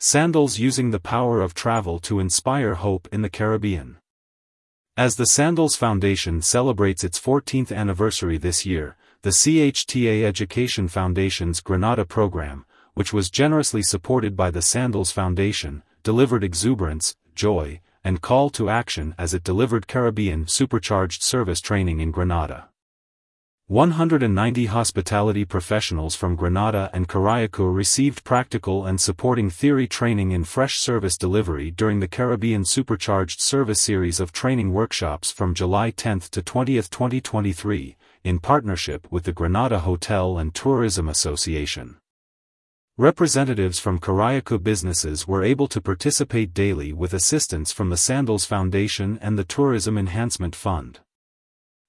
Sandals using the power of travel to inspire hope in the Caribbean. As the Sandals Foundation celebrates its 14th anniversary this year, the CHTA Education Foundation's Grenada program, which was generously supported by the Sandals Foundation, delivered exuberance, joy, and call to action as it delivered Caribbean supercharged service training in Grenada. 190 hospitality professionals from Grenada and Carriacou received practical and supporting theory training in fresh service delivery during the Caribbean Supercharged Service Series of training workshops from July 10 to 20, 2023, in partnership with the Grenada Hotel and Tourism Association. Representatives from Carriacou businesses were able to participate daily with assistance from the Sandals Foundation and the Tourism Enhancement Fund.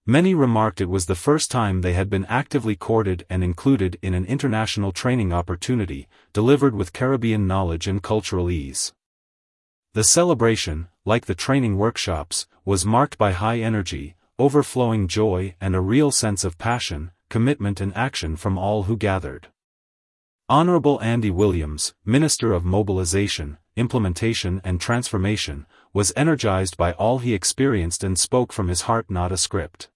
Many remarked it was the first time they had been actively courted and included in an international training opportunity, delivered with Caribbean knowledge and cultural ease. The celebration, like the training workshops, was marked by high energy, overflowing joy and a real sense of passion, commitment and action from all who gathered. Honorable Andy Williams, Minister of Mobilization, Implementation and Transformation, was energized by all he experienced and spoke from his heart not a script.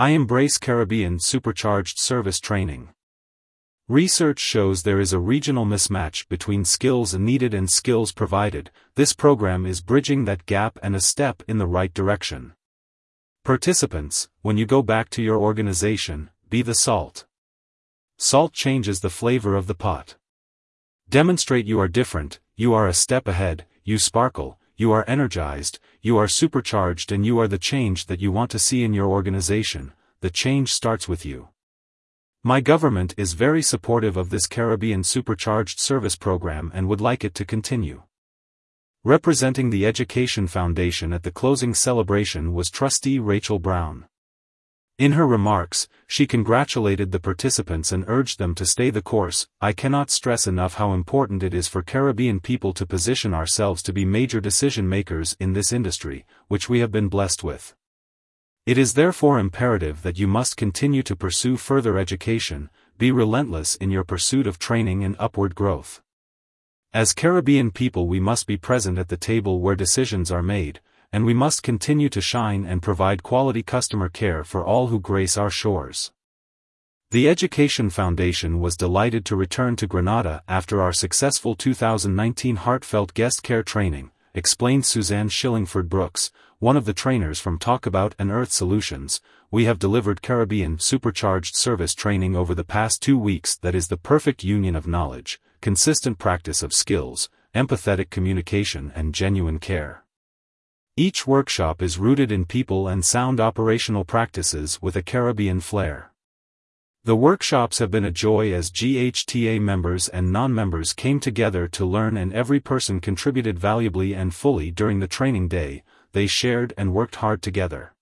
I embrace Caribbean supercharged service training. Research shows there is a regional mismatch between skills needed and skills provided. This program is bridging that gap and a step in the right direction. Participants, when you go back to your organization, be the salt. Salt changes the flavor of the pot. Demonstrate you are different, you are a step ahead, you sparkle, you are energized, you are supercharged and you are the change that you want to see in your organization, the change starts with you. My government is very supportive of this Caribbean Supercharged Service Program and would like it to continue. Representing the Education Foundation at the closing celebration was Trustee Rachel Brown. In her remarks, she congratulated the participants and urged them to stay the course. I cannot stress enough how important it is for Caribbean people to position ourselves to be major decision makers in this industry, which we have been blessed with. It is therefore imperative that you must continue to pursue further education, be relentless in your pursuit of training and upward growth. As Caribbean people, we must be present at the table where decisions are made, and we must continue to shine and provide quality customer care for all who grace our shores. The Education Foundation was delighted to return to Grenada after our successful 2019 heartfelt guest care training, explained Suzanne Shillingford Brooks, one of the trainers from Talk About and Earth Solutions. We have delivered Caribbean supercharged service training over the past two weeks that is the perfect union of knowledge, consistent practice of skills, empathetic communication and genuine care. Each workshop is rooted in people and sound operational practices with a Caribbean flair. The workshops have been a joy as GHTA members and non-members came together to learn and every person contributed valuably and fully during the training day, they shared and worked hard together.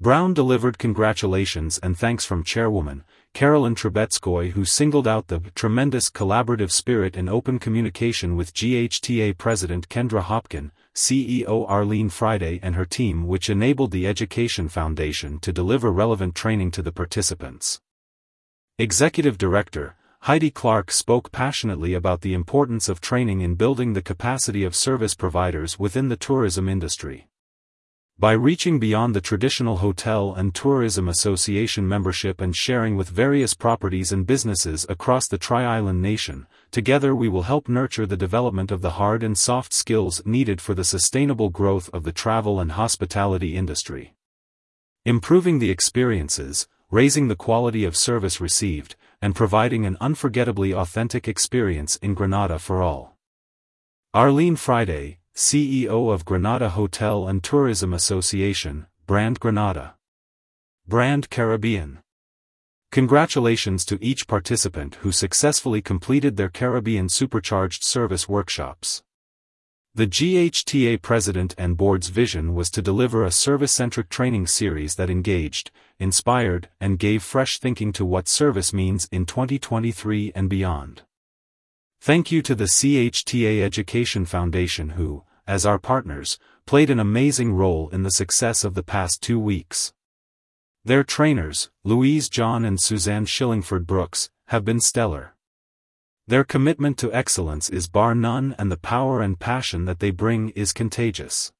Brown delivered congratulations and thanks from Chairwoman, Karolin Troubetzkoy who singled out the tremendous collaborative spirit and open communication with GHTA President Kendra Hopkin, CEO Arlene Friday and her team which enabled the Education Foundation to deliver relevant training to the participants. Executive Director, Heidi Clark spoke passionately about the importance of training in building the capacity of service providers within the tourism industry. By reaching beyond the traditional Hotel and Tourism Association membership and sharing with various properties and businesses across the Tri-Island nation, together we will help nurture the development of the hard and soft skills needed for the sustainable growth of the travel and hospitality industry. Improving the experiences, raising the quality of service received, and providing an unforgettably authentic experience in Grenada for all. Arlene Friday, CEO of Grenada Hotel and Tourism Association, Brand Grenada. Brand Caribbean. Congratulations to each participant who successfully completed their Caribbean Supercharged Service workshops. The GHTA President and Board's vision was to deliver a service-centric training series that engaged, inspired, and gave fresh thinking to what service means in 2023 and beyond. Thank you to the CHTA Education Foundation who, as our partners, played an amazing role in the success of the past two weeks. Their trainers, Louise John and Suzanne Shillingford Brooks, have been stellar. Their commitment to excellence is bar none and the power and passion that they bring is contagious.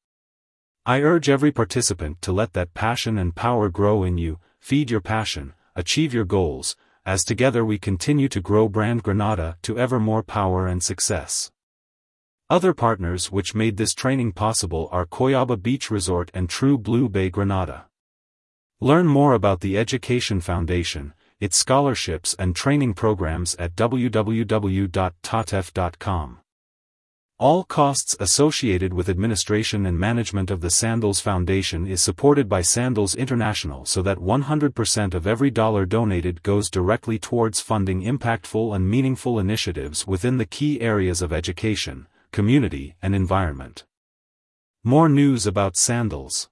I urge every participant to let that passion and power grow in you, feed your passion, achieve your goals, as together we continue to grow Brand Grenada to ever more power and success. Other partners which made this training possible are Coyaba Beach Resort and True Blue Bay Grenada. Learn more about the Education Foundation, its scholarships and training programs at www.tatef.com. All costs associated with administration and management of the Sandals Foundation is supported by Sandals International so that 100% of every dollar donated goes directly towards funding impactful and meaningful initiatives within the key areas of education, community and environment. More news about Sandals